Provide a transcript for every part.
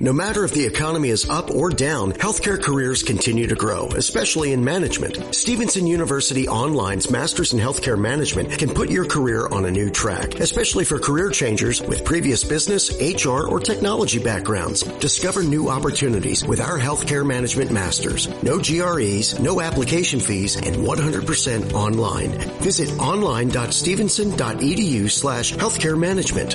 No matter if the economy is up or down, healthcare careers continue to grow, especially in management. Stevenson University Online's Masters in Healthcare Management can put your career on a new track, especially for career changers with previous business, HR, or technology backgrounds. Discover new opportunities with our Healthcare Management Masters. No GREs, no application fees, and 100% online. Visit online.stevenson.edu slash healthcare management.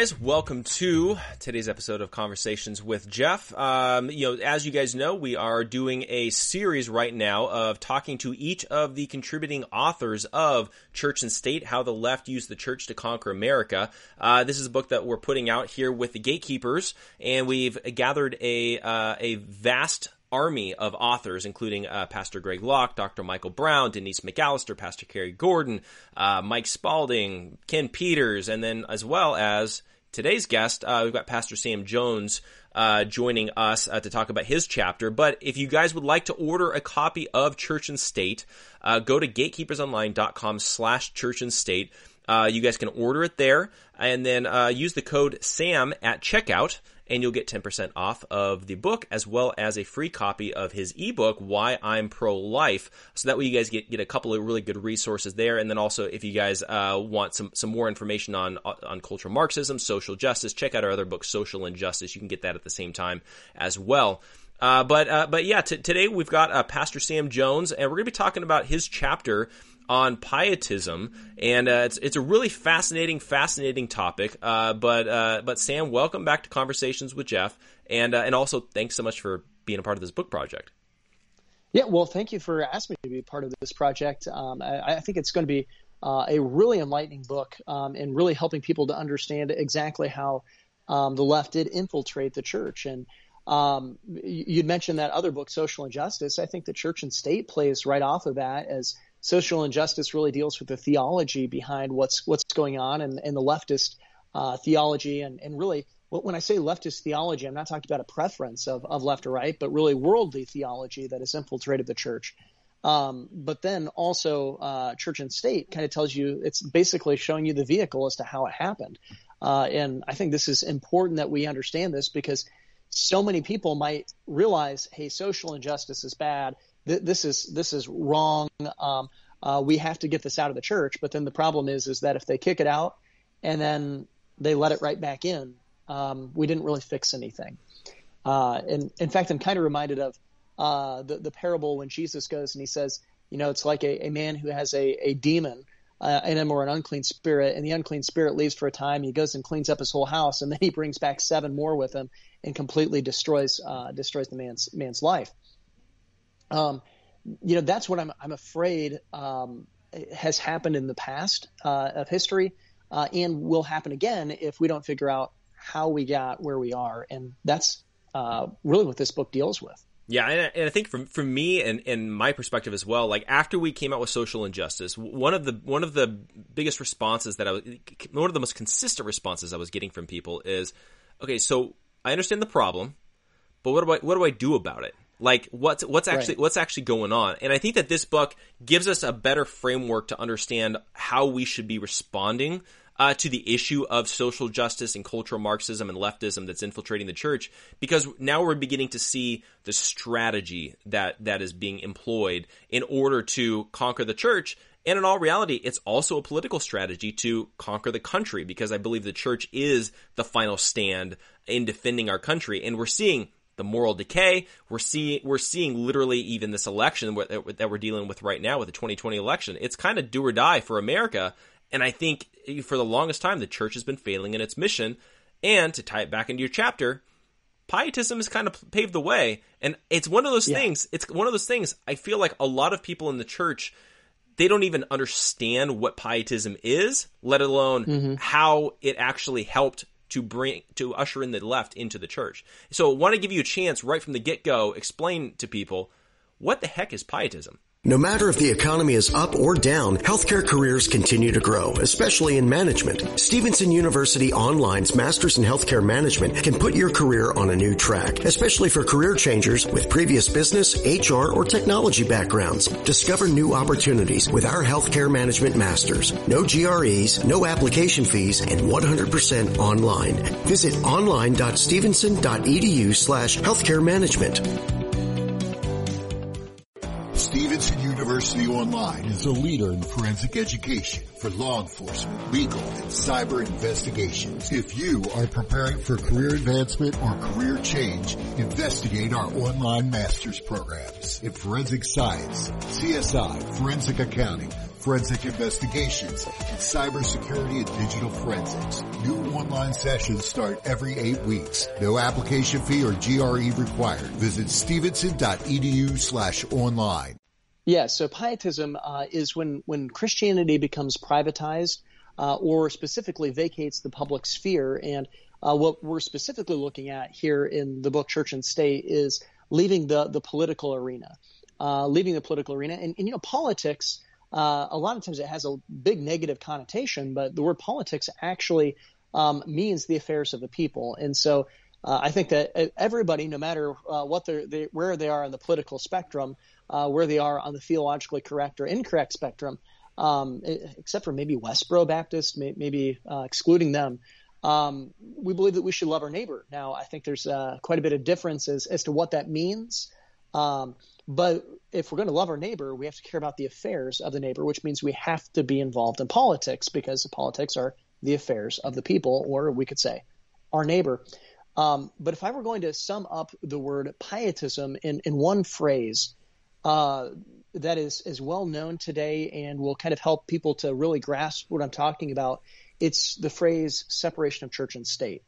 Guys, welcome to today's episode of Conversations with Jeff. Um, you know, as you guys know, we are doing a series right now of talking to each of the contributing authors of Church and State: How the Left Used the Church to Conquer America. Uh, this is a book that we're putting out here with the Gatekeepers, and we've gathered a uh, a vast army of authors, including uh, Pastor Greg Locke, Dr. Michael Brown, Denise McAllister, Pastor Kerry Gordon, uh, Mike Spalding, Ken Peters, and then as well as today's guest, uh, we've got Pastor Sam Jones uh, joining us uh, to talk about his chapter. But if you guys would like to order a copy of Church and State, uh, go to gatekeepersonline.com slash church and state. you guys can order it there and then use the code SAM at checkout and you'll get 10% off of the book as well as a free copy of his ebook, Why I'm Pro Life. So that way you guys get, get a couple of really good resources there. And then also, if you guys uh, want some, some more information on, on cultural Marxism, social justice, check out our other book, Social Injustice. You can get that at the same time as well. Uh, but uh, but yeah, t- today we've got uh, Pastor Sam Jones, and we're going to be talking about his chapter on pietism, and uh, it's it's a really fascinating, fascinating topic. Uh, but uh, but Sam, welcome back to Conversations with Jeff, and uh, and also thanks so much for being a part of this book project. Yeah, well, thank you for asking me to be a part of this project. Um, I, I, think it's going to be uh, a really enlightening book um, and really helping people to understand exactly how um, the left did infiltrate the church. And um, you'd mentioned that other book, Social Injustice. I think the church and state plays right off of that as social injustice really deals with the theology behind what's what's going on and, the leftist uh, theology and, and really when I say leftist theology, I'm not talking about a preference of, of left or right, but really worldly theology that has infiltrated the church. Um, but then also uh, church and state kind of tells you it's basically showing you the vehicle as to how it happened. Uh, and I think this is important that we understand this because so many people might realize, hey, social injustice is bad th- this is this is wrong. Um, uh, we have to get this out of the church. But then the problem is is that if they kick it out and then they let it right back in, um, we didn't really fix anything. Uh, and in fact, I'm kind of reminded of uh, the the parable when Jesus goes and he says, you know, it's like a, a man who has a, a demon uh, in him or an unclean spirit, and the unclean spirit leaves for a time. He goes and cleans up his whole house, and then he brings back seven more with him and completely destroys uh, destroys the man's man's life. Um, you know, that's what I'm, I'm afraid um, has happened in the past uh, of history uh, and will happen again if we don't figure out how we got where we are. And that's uh, really what this book deals with. Yeah, and I think from from me and, and my perspective as well, like after we came out with social injustice, one of the one of the biggest responses that I was one of the most consistent responses I was getting from people is, okay, so I understand the problem, but what do I what do I do about it? Like what's what's actually right. what's actually going on? And I think that this book gives us a better framework to understand how we should be responding uh, to the issue of social justice and cultural Marxism and leftism that's infiltrating the church, because now we're beginning to see the strategy that that is being employed in order to conquer the church. And in all reality, it's also a political strategy to conquer the country, because I believe the church is the final stand in defending our country, and we're seeing the moral decay. We're seeing we're seeing literally even this election that we're dealing with right now with the 2020 election. It's kind of do or die for America, and I think for the longest time, the church has been failing in its mission. And to tie it back into your chapter, pietism has kind of paved the way. And it's one of those yeah. things, it's one of those things, I feel like a lot of people in the church, they don't even understand what pietism is, let alone mm-hmm. how it actually helped to bring to usher in the left into the church. So I want to give you a chance right from the get go, explain to people what the heck is pietism? No matter if the economy is up or down, healthcare careers continue to grow, especially in management. Stevenson University Online's Masters in Healthcare Management can put your career on a new track, especially for career changers with previous business, HR, or technology backgrounds. Discover new opportunities with our Healthcare Management Masters. No GREs, no application fees, and 100% online. Visit online.stevenson.edu slash healthcare management. Stevenson University Online is a leader in forensic education for law enforcement, legal, and cyber investigations. If you are preparing for career advancement or career change, investigate our online master's programs in forensic science, CSI, forensic accounting, forensic investigations, cybersecurity and digital forensics. New online sessions start every eight weeks. No application fee or GRE required. Visit stevenson.edu slash online. Yeah, so pietism uh, is when, when Christianity becomes privatized uh, or specifically vacates the public sphere. And uh, what we're specifically looking at here in the book Church and State is leaving the, the political arena. Uh, leaving the political arena. And, and you know, politics, uh, a lot of times it has a big negative connotation, but the word politics actually um, means the affairs of the people. And so uh, I think that everybody, no matter what they're, they, where they are on the political spectrum, uh, where they are on the theologically correct or incorrect spectrum, um, except for maybe Westboro Baptist, may, maybe uh, excluding them. Um, we believe that we should love our neighbor. Now, I think there's uh, quite a bit of differences as to what that means. Um, but if we're going to love our neighbor, we have to care about the affairs of the neighbor, which means we have to be involved in politics because the politics are the affairs of the people, or we could say our neighbor. Um, but if I were going to sum up the word pietism in, in one phrase, uh, that is is well known today and will kind of help people to really grasp what I'm talking about. It's the phrase separation of church and state.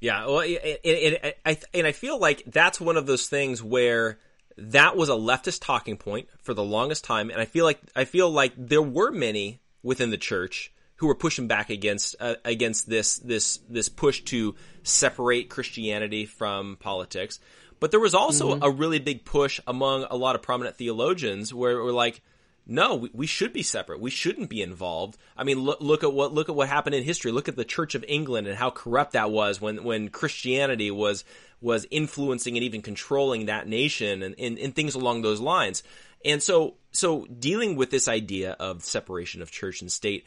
Yeah, well, it, it, it, I, and I feel like that's one of those things where that was a leftist talking point for the longest time, and I feel like I feel like there were many within the church who were pushing back against uh, against this this this push to separate Christianity from politics. But there was also mm-hmm. a really big push among a lot of prominent theologians where we're like, no, we, we, should be separate. We shouldn't be involved. I mean, look, look at what look at what happened in history. Look at the Church of England and how corrupt that was when when Christianity was was influencing and even controlling that nation and, and, and things along those lines. And so so dealing with this idea of separation of church and state,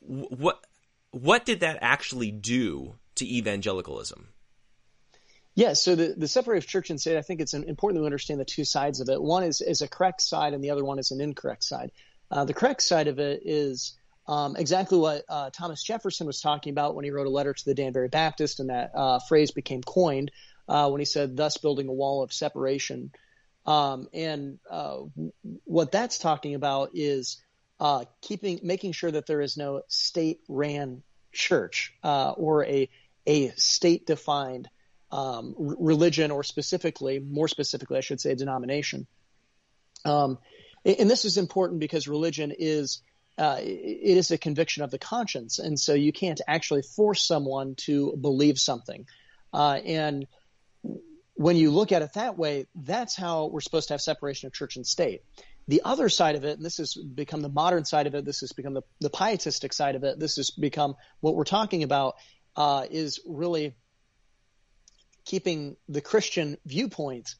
what what did that actually do to evangelicalism? Yeah, so the, the separation of church and state, I think it's important to understand the two sides of it. One is, is a correct side, and the other one is an incorrect side. Uh, the correct side of it is um, exactly what uh, Thomas Jefferson was talking about when he wrote a letter to the Danbury Baptist, and that uh, phrase became coined uh, when he said, "Thus building a wall of separation." Um, and uh, what that's talking about is uh, keeping, making sure that there is no state-ran church or a a state-defined um, religion or specifically, more specifically, I should say, denomination. Um, and this is important because religion is uh, it is a conviction of the conscience, and so you can't actually force someone to believe something. Uh, and when you look at it that way, that's how we're supposed to have separation of church and state. The other side of it, and this has become the modern side of it, this has become the, the pietistic side of it, this has become what we're talking about, uh, is really keeping the Christian viewpoint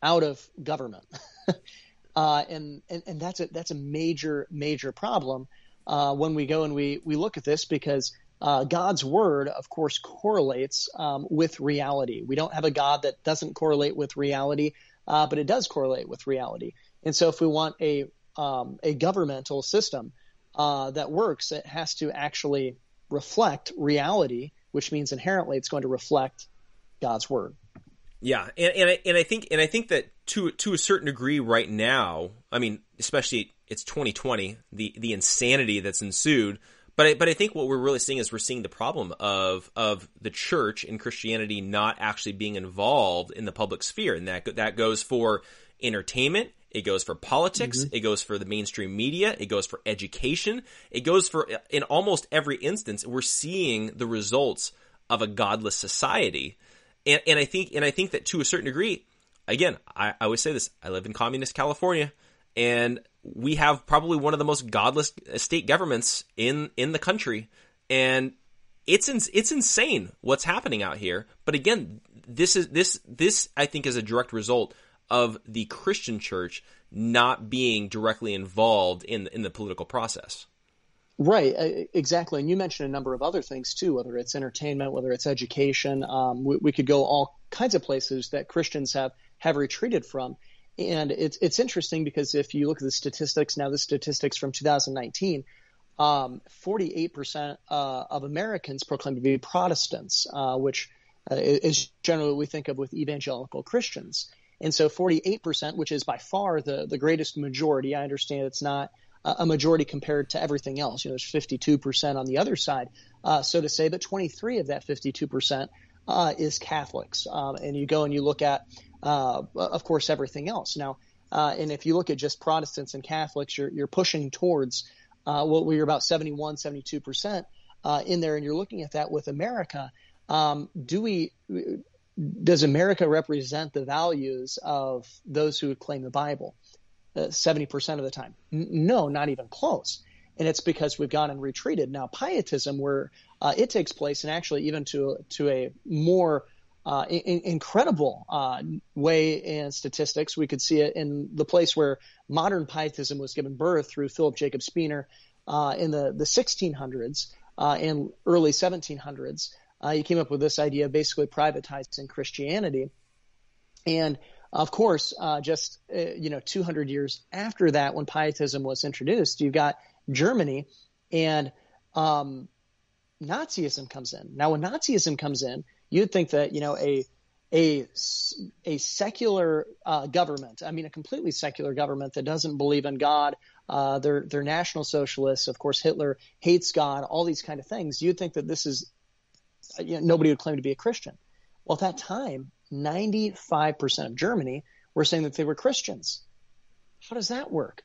out of government. uh, and, and, and that's a, that's a major, major problem, uh, when we go and we, we look at this because, uh, God's word, of course, correlates, um, with reality. We don't have a God that doesn't correlate with reality, uh, but it does correlate with reality. And so if we want a, um, a governmental system, uh, that works, it has to actually reflect reality, which means inherently it's going to reflect God's word. Yeah, and and I, and I think and I think that to to a certain degree right now, I mean, especially it's 2020, the the insanity that's ensued. But I, but I think what we're really seeing is we're seeing the problem of of the church and Christianity not actually being involved in the public sphere, and that that goes for entertainment, it goes for politics, mm-hmm. it goes for the mainstream media, it goes for education, it goes for in almost every instance we're seeing the results of a godless society and, and I think and I think that to a certain degree, again, I, I always say this: I live in communist California, and we have probably one of the most godless state governments in in the country, and it's in, it's insane what's happening out here. But again, this is this this I think is a direct result of the Christian church not being directly involved in in the political process. Right, exactly. And you mentioned a number of other things too, whether it's entertainment, whether it's education. Um, we, we, could go all kinds of places that Christians have have retreated from. And it's it's interesting because if you look at the statistics now, the statistics from 2019, um, 48% uh, of Americans proclaim to be Protestants, uh, which uh, is generally what we think of with evangelical Christians. And so 48%, which is by far the the greatest majority. I understand it's not a majority compared to everything else. You know, there's 52% on the other side, uh, so to say, but 23 of that 52% uh, is Catholics. Um, and you go and you look at, uh, of course, everything else. Now, uh, and if you look at just Protestants and Catholics, you're, you're pushing towards uh, what we're about 71, 72% uh, in there, and you're looking at that with America. Um, do we? Does America represent the values of those who claim the Bible? 70% of the time. no, not even close. And it's because we've gone and retreated. Now, pietism, where uh, it takes place, and actually even to to a more uh, in, incredible uh, way in statistics, we could see it in the place where modern pietism was given birth through Philip Jacob Spener uh, in the the 1600s uh, and early 1700s. Uh, he came up with this idea of basically privatizing Christianity, and of course, uh, just uh, you know, 200 years after that, when Pietism was introduced, you've got Germany, and um, Nazism comes in. Now, when Nazism comes in, you'd think that you know a a a secular uh, government, I mean, a completely secular government that doesn't believe in God. Uh, they're they're national socialists. Of course, Hitler hates God. All these kind of things. You'd think that this is you know, nobody would claim to be a Christian. Well, at that time, 95% of Germany were saying that they were Christians. How does that work?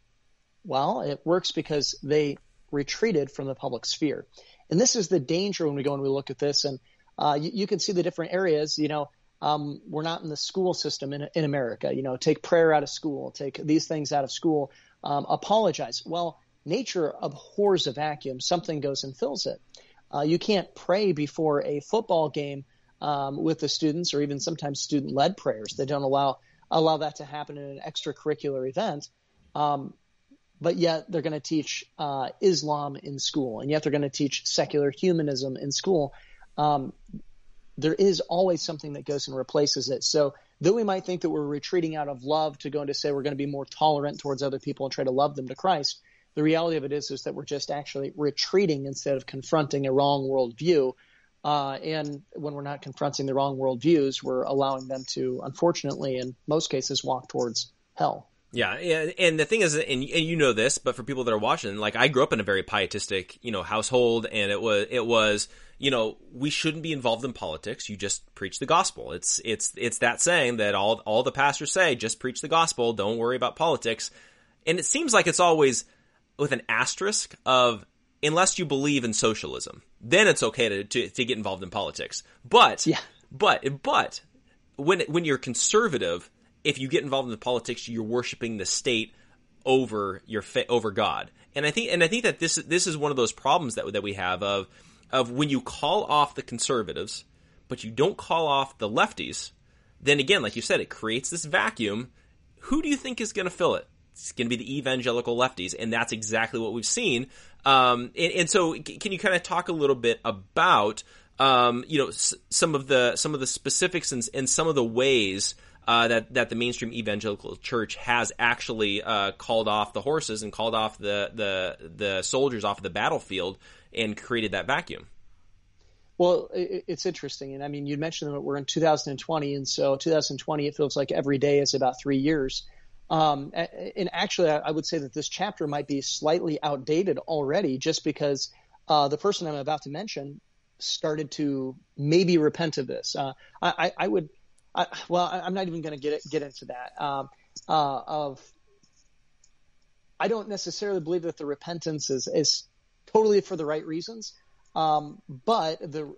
Well, it works because they retreated from the public sphere. And this is the danger when we go and we look at this. And uh, you, you, can see the different areas. You know, um, we're not in the school system in, in America. You know, take prayer out of school, take these things out of school, um, apologize. Well, nature abhors a vacuum. Something goes and fills it. Uh, you can't pray before a football game um, with the students, or even sometimes student-led prayers. They don't allow allow that to happen in an extracurricular event. Um, but yet they're going to teach uh, Islam in school, and yet they're going to teach secular humanism in school. Um, there is always something that goes and replaces it. So though we might think that we're retreating out of love to go and to say we're going to be more tolerant towards other people and try to love them to Christ, the reality of it is is that we're just actually retreating instead of confronting a wrong worldview uh, and when we're not confronting the wrong worldviews, we're allowing them to, unfortunately, in most cases, walk towards hell. Yeah, and the thing is, and you know this, but for people that are watching, like I grew up in a very pietistic, you know, household, and it was it was, you know, we shouldn't be involved in politics. You just preach the gospel. It's it's it's that saying that all all the pastors say, just preach the gospel, don't worry about politics. And it seems like it's always with an asterisk of unless you believe in socialism, then it's okay to, to, to get involved in politics. But, yeah. but, but when, when you're conservative, if you get involved in the politics, you're worshiping the state over your, over God. And I think, and I think that this, this is one of those problems that, that we have of, of when you call off the conservatives, but you don't call off the lefties, then again, like you said, it creates this vacuum. Who do you think is going to fill it? It's going to be the evangelical lefties, and that's exactly what we've seen. Um, and, and, so, can you kind of talk a little bit about, um, you know, s- some of the some of the specifics and, and some of the ways uh, that that the mainstream evangelical church has actually uh, called off the horses and called off the the the soldiers off the battlefield and created that vacuum. Well, it's interesting, and I mean, you mentioned that we're in 2020, and so 2020 it feels like every day is about three years. Um, and actually, I would say that this chapter might be slightly outdated already, just because uh, the person I'm about to mention started to maybe repent of this. Uh, I, I, would, I, well, I'm not even going to get get into that. Um, uh, of, I don't necessarily believe that the repentance is is totally for the right reasons. Um, but the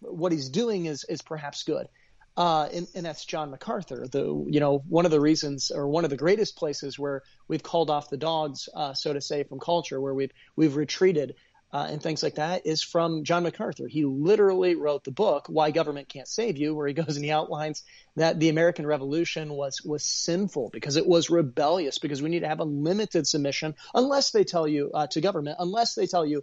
what he's doing is is perhaps good. Uh, and, and, that's John MacArthur. The you know one of the reasons or one of the greatest places where we've called off the dogs, uh, so to say, from culture, where we've we've retreated uh, and things like that, is from John MacArthur. He literally wrote the book "Why Government Can't Save You," where he goes and he outlines that the American Revolution was was sinful because it was rebellious because we need to have a limited submission unless they tell you uh, to government, unless they tell you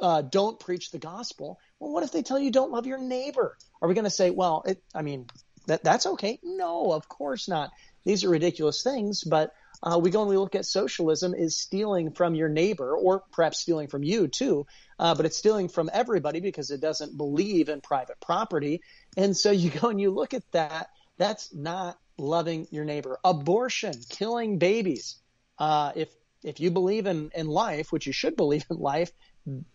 uh, don't preach the gospel. Well, what if they tell you don't love your neighbor? Are we going to say, well, it, I mean, that that's okay? No, of course not. These are ridiculous things, but uh, we go and we look at socialism is stealing from your neighbor, or perhaps stealing from you too, uh, but it's stealing from everybody because it doesn't believe in private property. And so you go and you look at that. That's not loving your neighbor. Abortion, killing babies. Uh, if if you believe in, in life, which you should believe in life,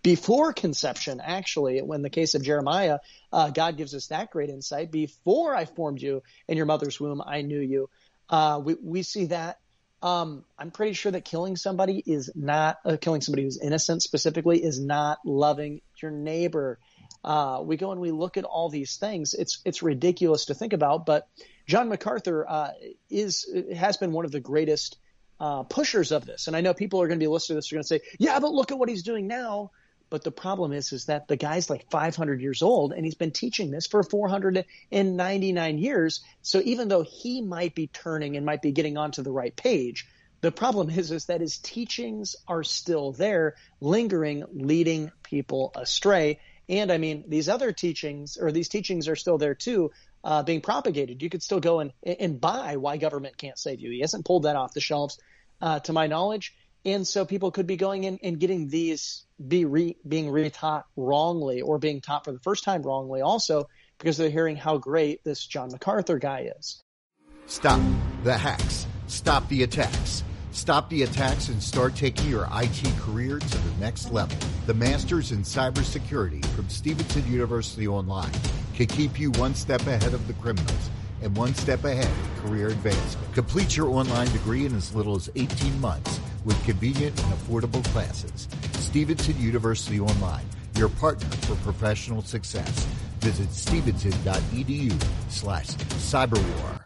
before conception, actually, when the case of Jeremiah, uh, God gives us that great insight. Before I formed you in your mother's womb, I knew you. Uh, we, we see that. Um, I'm pretty sure that killing somebody is not uh, killing somebody who's innocent specifically is not loving your neighbor. Uh, we go and we look at all these things. It's it's ridiculous to think about, but John MacArthur uh, is has been one of the greatest uh, pushers of this. And I know people are going to be listening to this are going to say, yeah, but look at what he's doing now. But the problem is, is that the guy's like 500 years old and he's been teaching this for 499 years. So even though he might be turning and might be getting onto the right page, the problem is, is that his teachings are still there, lingering, leading people astray. And I mean, these other teachings or these teachings are still there too, uh, being propagated. You could still go and, and buy Why Government Can't Save You. He hasn't pulled that off the shelves, uh, to my knowledge. And so people could be going in and getting these be re, being retaught wrongly or being taught for the first time wrongly also because they're hearing how great this John MacArthur guy is. Stop the hacks. Stop the attacks. Stop the attacks and start taking your IT career to the next level. The Masters in Cybersecurity from Stevenson University Online can keep you one step ahead of the criminals and one step ahead of career advancement. Complete your online degree in as little as 18 months with convenient and affordable classes. Stevenson University Online, your partner for professional success. Visit stevenson.edu slash cyberwar.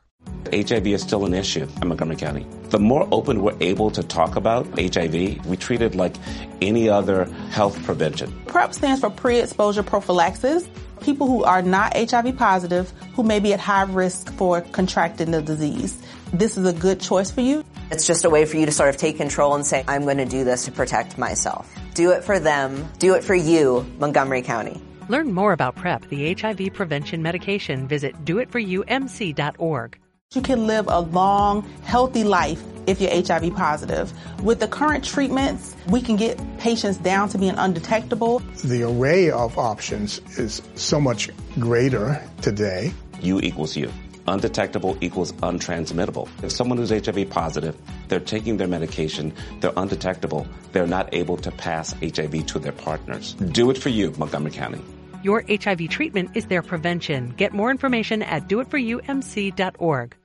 HIV is still an issue in Montgomery County. The more open we're able to talk about HIV, we treat it like any other health prevention. PrEP stands for pre-exposure prophylaxis. People who are not HIV positive, who may be at high risk for contracting the disease. This is a good choice for you. It's just a way for you to sort of take control and say, I'm going to do this to protect myself. Do it for them. Do it for you, Montgomery County. Learn more about PrEP, the HIV prevention medication. Visit doitforyoumc.org. You can live a long, healthy life if you're HIV positive. With the current treatments, we can get patients down to being undetectable. The array of options is so much greater today. U equals U. Undetectable equals untransmittable. If someone who's HIV positive, they're taking their medication, they're undetectable, they're not able to pass HIV to their partners. Do it for you, Montgomery County. Your HIV treatment is their prevention. Get more information at doitforyoumc.org.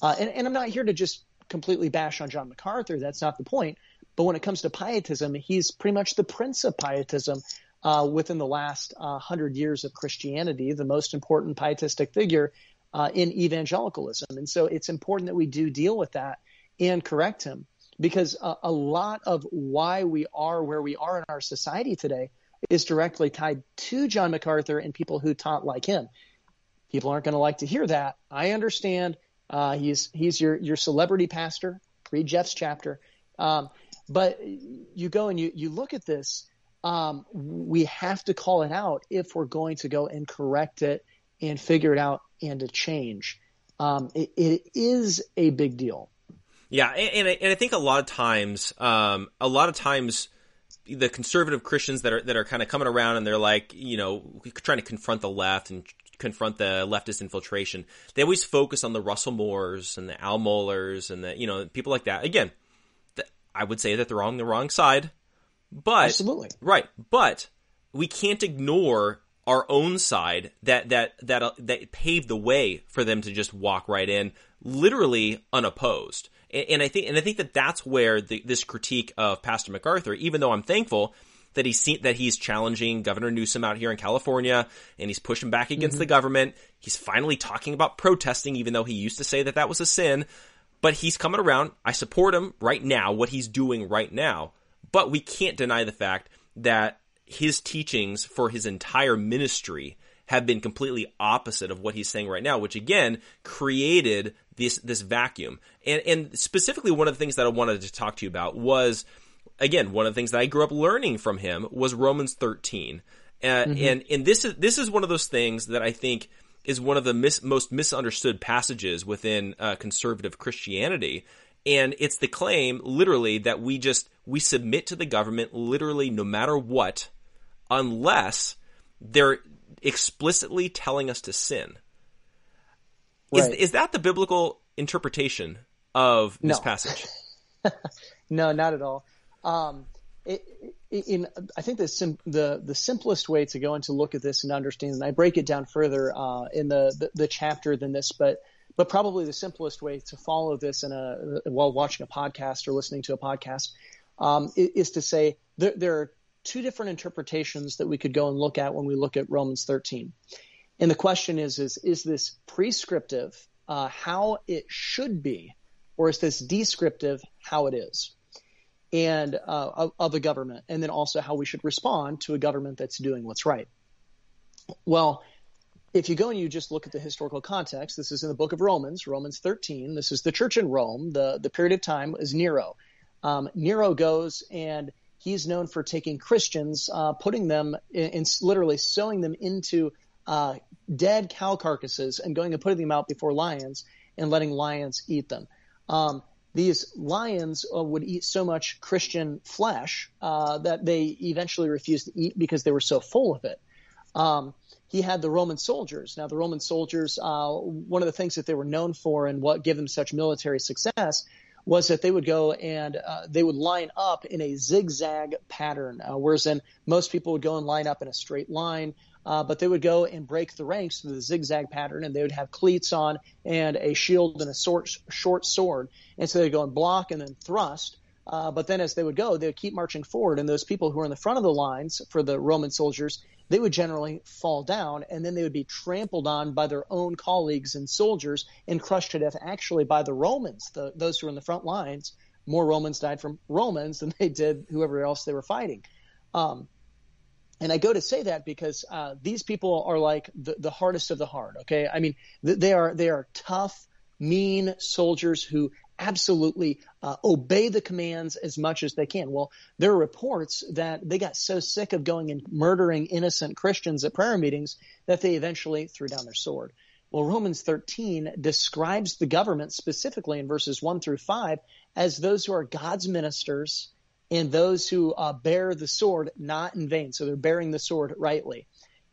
Uh, and, and I'm not here to just completely bash on John MacArthur. That's not the point. But when it comes to pietism, he's pretty much the prince of pietism uh, within the last uh, hundred years of Christianity, the most important pietistic figure uh, in evangelicalism. And so it's important that we do deal with that and correct him because a, a lot of why we are where we are in our society today is directly tied to John MacArthur and people who taught like him. People aren't going to like to hear that. I understand. Uh, he's he's your your celebrity pastor. Read Jeff's chapter. Um, but you go and you you look at this. Um, we have to call it out if we're going to go and correct it and figure it out and a change. Um, it, it is a big deal. Yeah, and, and, I, and I think a lot of times, um, a lot of times, the conservative Christians that are that are kind of coming around and they're like, you know, trying to confront the left and confront the leftist infiltration. They always focus on the Russell Moores and the Al Mohlers and the you know people like that. Again, the, I would say that they're on the wrong side, but absolutely right. But we can't ignore our own side that that that uh, that paved the way for them to just walk right in, literally unopposed. And, and I think and I think that that's where the, this critique of Pastor MacArthur, even though I'm thankful that he's seen that he's challenging Governor Newsom out here in California and he's pushing back against mm-hmm. the government. He's finally talking about protesting, even though he used to say that that was a sin. But he's coming around. I support him right now, what he's doing right now. But we can't deny the fact that his teachings for his entire ministry have been completely opposite of what he's saying right now, which again created this this vacuum. And and specifically one of the things that I wanted to talk to you about was again, one of the things that I grew up learning from him was Romans 13. Uh, mm-hmm. And and this is this is one of those things that I think is one of the mis- most misunderstood passages within uh, conservative Christianity. And it's the claim, literally, that we just we submit to the government, literally, no matter what, unless they're explicitly telling us to sin. Right. Is is that the biblical interpretation of this no. passage? no, not at all. Um, it, in I think the, sim, the the simplest way to go and to look at this and understand, and I break it down further uh, in the, the, the chapter than this, but but probably the simplest way to follow this in a while watching a podcast or listening to a podcast um, is to say there, there are two different interpretations that we could go and look at when we look at Romans 13. And the question is is is this prescriptive uh, how it should be, or is this descriptive how it is? and uh, of, of a government, and then also how we should respond to a government that's doing what's right. Well, if you go and you just look at the historical context, this is in the book of Romans, Romans 13. This is the church in Rome. The, the period of time is Nero. Um, Nero goes and he's known for taking Christians, uh, putting them in, literally sewing them into uh, dead cow carcasses and going and putting them out before lions and letting lions eat them. Um, these lions uh, would eat so much Christian flesh uh, that they eventually refused to eat because they were so full of it. Um, he had the Roman soldiers. Now, the Roman soldiers, uh, one of the things that they were known for and what gave them such military success was that they would go and uh, they would line up in a zigzag pattern, uh, whereas then most people would go and line up in a straight line. Uh, but they would go and break the ranks through the zigzag pattern, and they would have cleats on and a shield and a short, short sword. And so they'd go and block and then thrust. Uh, but then as they would go, they would keep marching forward, and those people who were in the front of the lines for the Roman soldiers, they would generally fall down, and then they would be trampled on by their own colleagues and soldiers and crushed to death, actually by the Romans, the, those who were in the front lines. More Romans died from Romans than they did whoever else they were fighting. Um, and I go to say that because uh, these people are like the, the hardest of the hard. Okay, I mean th- they are they are tough, mean soldiers who absolutely uh, obey the commands as much as they can. Well, there are reports that they got so sick of going and murdering innocent Christians at prayer meetings that they eventually threw down their sword. Well, Romans 13 describes the government specifically in verses 1 through 5 as those who are God's ministers and those who uh, bear the sword not in vain. So they're bearing the sword rightly.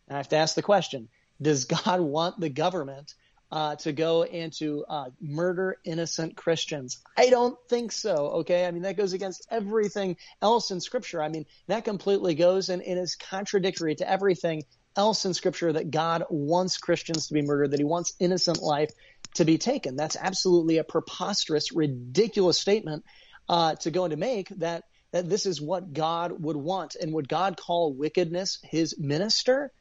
And I have to ask the question Does God want the government uh, to go and to uh, murder innocent Christians? I don't think so. Okay. I mean, that goes against everything else in Scripture. I mean, that completely goes and, and is contradictory to everything else in Scripture that God wants Christians to be murdered, that He wants innocent life to be taken. That's absolutely a preposterous, ridiculous statement uh, to go and to make that that this is what God would want. And would God call wickedness his minister?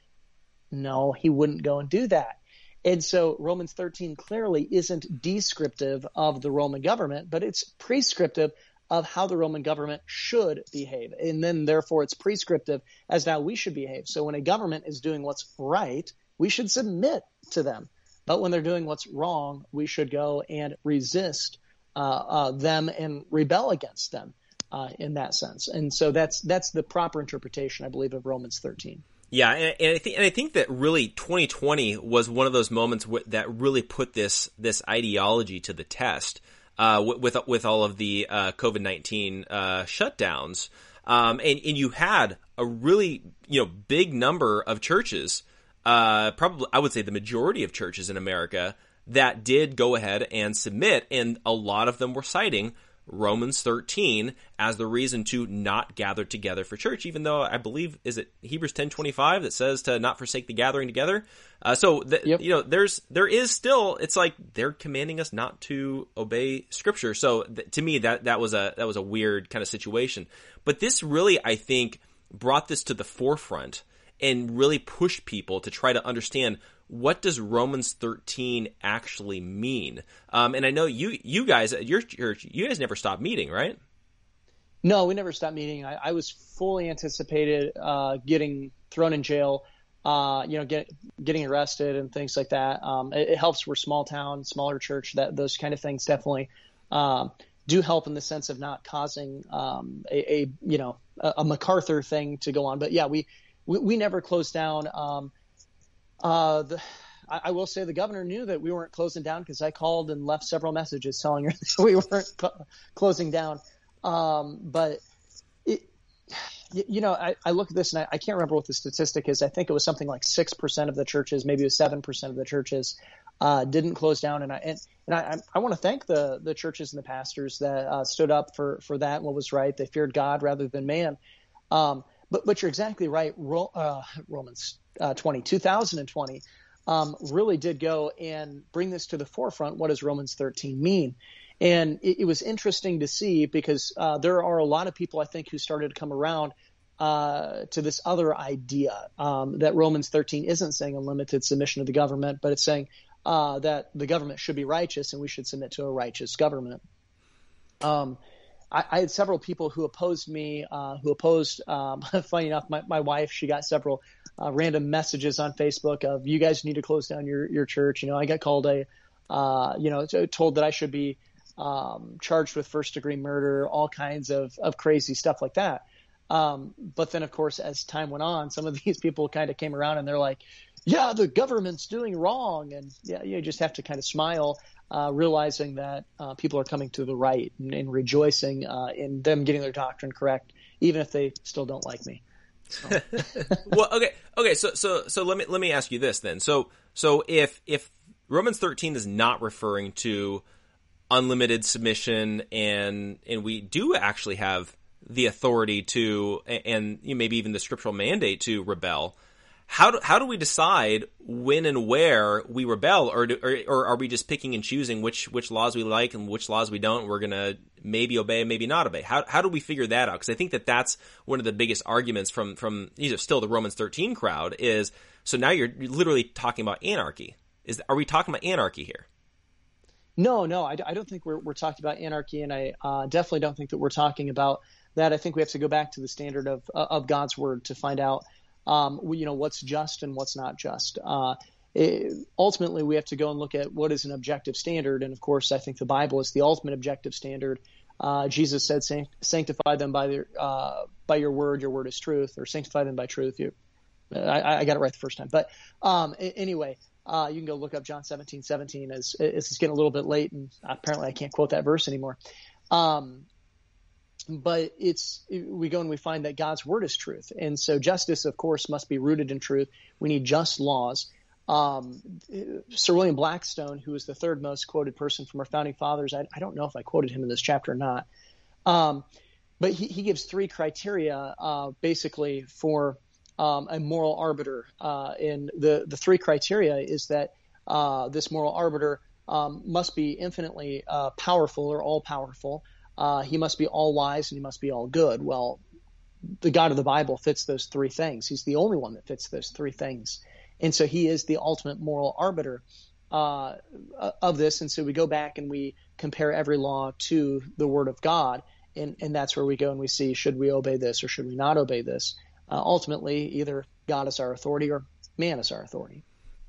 No, he wouldn't go and do that. And so Romans 13 clearly isn't descriptive of the Roman government, but it's prescriptive of how the Roman government should behave. And then therefore it's prescriptive as to how we should behave. So when a government is doing what's right, we should submit to them. But when they're doing what's wrong, we should go and resist uh, uh, them and rebel against them uh, in that sense. And so that's that's the proper interpretation, I believe, of Romans 13. Yeah, and, and I think and I think that really 2020 was one of those moments that really put this this ideology to the test uh, with, with with all of the uh, COVID 19 uh, shutdowns, um, and and you had a really you know big number of churches, uh, probably I would say the majority of churches in America that did go ahead and submit, and a lot of them were citing Romans 13 as the reason to not gather together for church, even though I believe is it Hebrews 10:25 that says to not forsake the gathering together. Uh, so yep. you know, there's there is still it's like they're commanding us not to obey Scripture. So th- to me, that that was a that was a weird kind of situation. But this really, I think, brought this to the forefront and really pushed people to try to understand what does Romans 13 actually mean? Um, and I know you you guys at your church, you guys never stopped meeting, right? No, we never stopped meeting. I, I was fully anticipated uh, getting thrown in jail, uh, you know, get, getting arrested and things like that. Um, it, it, helps. We're small town, smaller church. That those kind of things definitely um, do help in the sense of not causing um, a, a, you know a, a, MacArthur thing to go on. But yeah, we we, we never closed down. Uh, the, I, I, will say the governor knew that we weren't closing down because I called and left several messages telling her that we weren't cl- closing down. Um, but you know, I, I, look at this and I, I, can't remember what the statistic is. I think it was something like six percent of the churches, maybe it was seven percent of the churches, uh, didn't close down. And I and, and I, I want to thank the the churches and the pastors that uh, stood up for for that and what was right. They feared God rather than man. Um, but but you're exactly right. Ro- uh, Romans uh, 20, 2020, um, really did go and bring this to the forefront. What does Romans 13 mean? And it, it was interesting to see because uh, there are a lot of people, I think, who started to come around uh, to this other idea um, that Romans 13 isn't saying unlimited submission to the government, but it's saying uh, that the government should be righteous and we should submit to a righteous government. Um, I, I, had several people who opposed me, uh, who opposed. Um, funny enough, my, my wife she got several uh, random messages on Facebook of you guys need to close down your your church. You know, I got called a, uh, you know, told that I should be um, charged with first degree murder, all kinds of of crazy stuff like that. Um, but then, of course, as time went on, some of these people kind of came around and they're like, "Yeah, the government's doing wrong," and yeah, you just have to kind of smile, uh, realizing that uh, people are coming to the right and, and rejoicing uh, in them getting their doctrine correct, even if they still don't like me. So. well, okay, okay. So, so, so let me let me ask you this then. So, so if if Romans thirteen is not referring to unlimited submission, and and we do actually have the authority to, and maybe even the scriptural mandate to rebel how do, how do we decide when and where we rebel, or, do, or, or are we just picking and choosing which which laws we like and which laws we don't? We're gonna maybe obey, maybe not obey. How how do we figure that out? Because I think that that's one of the biggest arguments from from these are still the Romans thirteen crowd is so now you're literally talking about anarchy. Is are we talking about anarchy here? No, no, I, I don't think we're we're talking about anarchy, and I uh, definitely don't think that we're talking about that. I think we have to go back to the standard of of God's word to find out um, you know what's just and what's not just. Uh, it, ultimately, we have to go and look at what is an objective standard, and of course, I think the Bible is the ultimate objective standard. Uh, Jesus said, "Sanctify them by their uh, by your word. Your word is truth, or sanctify them by truth." You, I, I got it right the first time. But um, anyway, uh, you can go look up John 17, 17 as it's getting a little bit late, and apparently I can't quote that verse anymore. Um, but it's we go and we find that God's word is truth, and so justice, of course, must be rooted in truth. We need just laws. Um, Sir William Blackstone, who is the third most quoted person from our founding fathers, I, I don't know if I quoted him in this chapter or not, um, but he, he, gives three criteria uh, basically for um, a moral arbiter, uh, and the the three criteria is that uh, this moral arbiter um, must be infinitely uh, powerful or all powerful uh, he must be all wise and he must be all good. Well, the God of the Bible fits those three things. He's the only one that fits those three things. And so he is the ultimate moral arbiter uh, of this. And so we go back and we compare every law to the Word of God. And, and that's where we go and we see should we obey this or should we not obey this? Uh, ultimately, either God is our authority or man is our authority.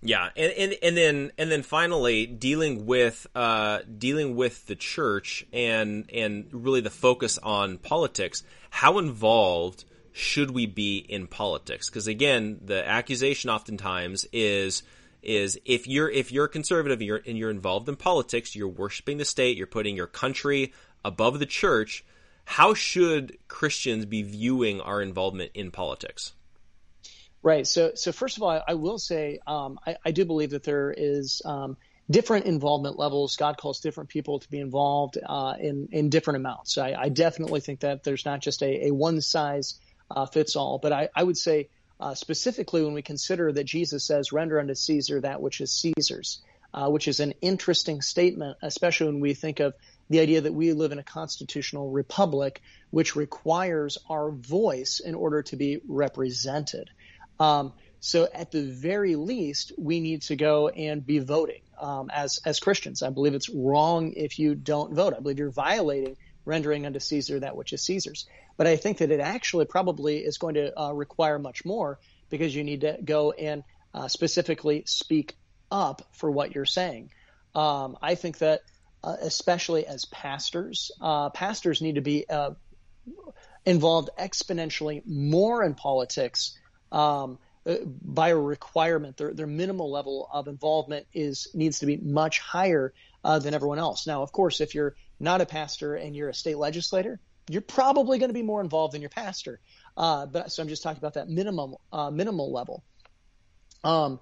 Yeah, and, and and then and then finally dealing with uh, dealing with the church and and really the focus on politics. How involved should we be in politics? Because again, the accusation oftentimes is is if you're if you're conservative and you're, and you're involved in politics, you're worshiping the state, you're putting your country above the church. How should Christians be viewing our involvement in politics? Right. So, so first of all, I, I will say um, I, I, do believe that there is um, different involvement levels. God calls different people to be involved uh, in in different amounts. I, I, definitely think that there's not just a, a one size uh, fits all. But I, I would say uh, specifically when we consider that Jesus says, "Render unto Caesar that which is Caesar's," uh, which is an interesting statement, especially when we think of the idea that we live in a constitutional republic, which requires our voice in order to be represented. Um, so at the very least, we need to go and be voting um, as as Christians. I believe it's wrong if you don't vote. I believe you're violating rendering unto Caesar that which is Caesar's. But I think that it actually probably is going to uh, require much more because you need to go and uh, specifically speak up for what you're saying. Um, I think that uh, especially as pastors, uh, pastors need to be uh, involved exponentially more in politics um, uh, by a requirement. Their, their minimal level of involvement is needs to be much higher uh, than everyone else. Now, of course, if you're not a pastor and you're a state legislator, you're probably going to be more involved than your pastor. Uh, but so I'm just talking about that minimum uh, minimal level. Um,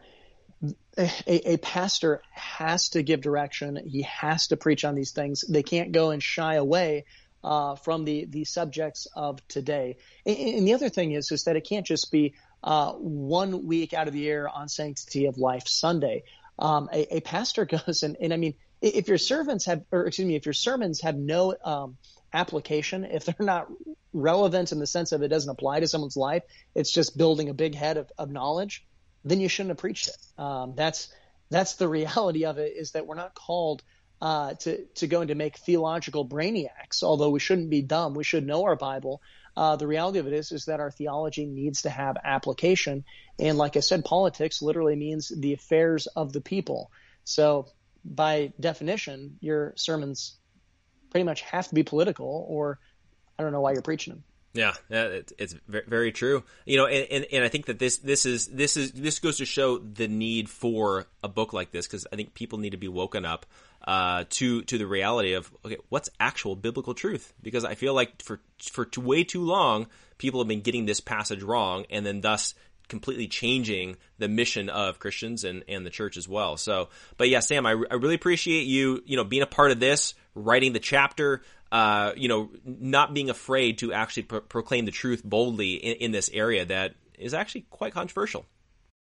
a, a, pastor has to give direction. He has to preach on these things. They can't go and shy away uh, from the the subjects of today. And, and, the other thing is is that it can't just be uh, one week out of the year on Sanctity of Life Sunday. Um, a, a, pastor goes and, and I mean, if your servants have, or excuse me, if your sermons have no um, application, if they're not relevant in the sense of it doesn't apply to someone's life, it's just building a big head of, of knowledge, then you shouldn't have preached it. Um, that's that's the reality of it. Is that we're not called uh, to to go and to make theological brainiacs. Although we shouldn't be dumb, we should know our Bible. Uh, the reality of it is, is that our theology needs to have application. And like I said, politics literally means the affairs of the people. So by definition, your sermons pretty much have to be political, or I don't know why you're preaching them. Yeah, it's very true. You know, and, and, and I think that this this is this is this goes to show the need for a book like this because I think people need to be woken up uh, to to the reality of okay, what's actual biblical truth? Because I feel like for for too, way too long, people have been getting this passage wrong, and then thus completely changing the mission of Christians and, and the church as well. So, but yeah, Sam, I, I really appreciate you, you know, being a part of this, writing the chapter, uh, you know, not being afraid to actually pro- proclaim the truth boldly in, in this area that is actually quite controversial.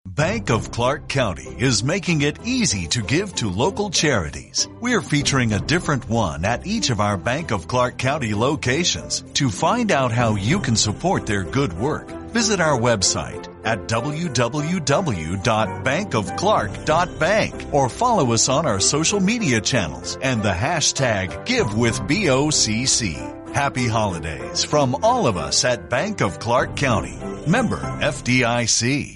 Bank of Clark County is making it easy to give to local charities. We're featuring a different one at each of our Bank of Clark County locations. To find out how you can support their good work, visit our website at www.bankofclark.bank or follow us on our social media channels and the hashtag GiveWithBOCC. Happy holidays from all of us at Bank of Clark County. Member FDIC.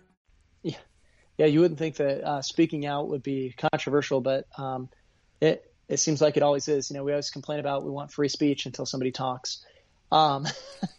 yeah, you wouldn't think that uh, speaking out would be controversial, but um, it it seems like it always is. You know, we always complain about we want free speech until somebody talks. Um,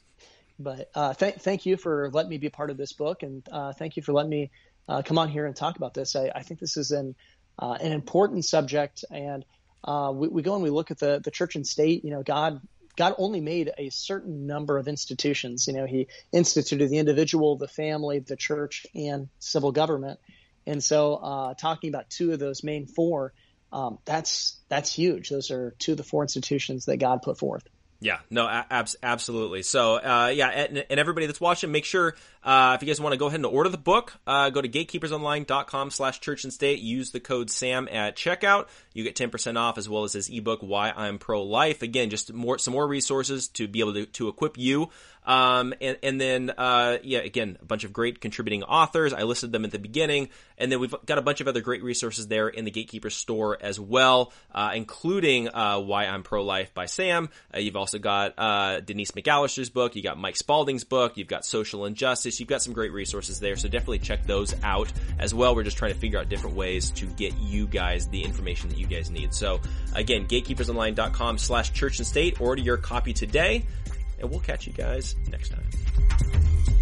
but uh, th- thank you for letting me be part of this book, and uh, thank you for letting me uh, come on here and talk about this. I, I think this is an uh, an important subject, and uh, we, we go and we look at the the church and state. You know, God God only made a certain number of institutions. You know, He instituted the individual, the family, the church, and civil government. And so, uh, talking about two of those main four, um, that's that's huge. Those are two of the four institutions that God put forth. Yeah, no, ab- absolutely. So, uh, yeah, and, and, everybody that's watching, make sure uh, if you guys want to go ahead and order the book, uh, go to gatekeepersonline.com slash church and state. Use the code SAM at checkout. You get 10% off as well as his ebook, Why I'm Pro-Life. Again, just more some more resources to be able to, to equip you um, and, and then, uh, yeah, again, a bunch of great contributing authors. I listed them at the beginning. And then we've got a bunch of other great resources there in the Gatekeeper store as well, uh, including, uh, Why I'm Pro-Life by Sam. Uh, you've also got, uh, Denise McAllister's book. You got Mike Spalding's book. You've got Social Injustice. You've got some great resources there. So definitely check those out as well. We're just trying to figure out different ways to get you guys the information that you guys need. So again, gatekeepersonline.com slash church and state. Order your copy today and we'll catch you guys next time.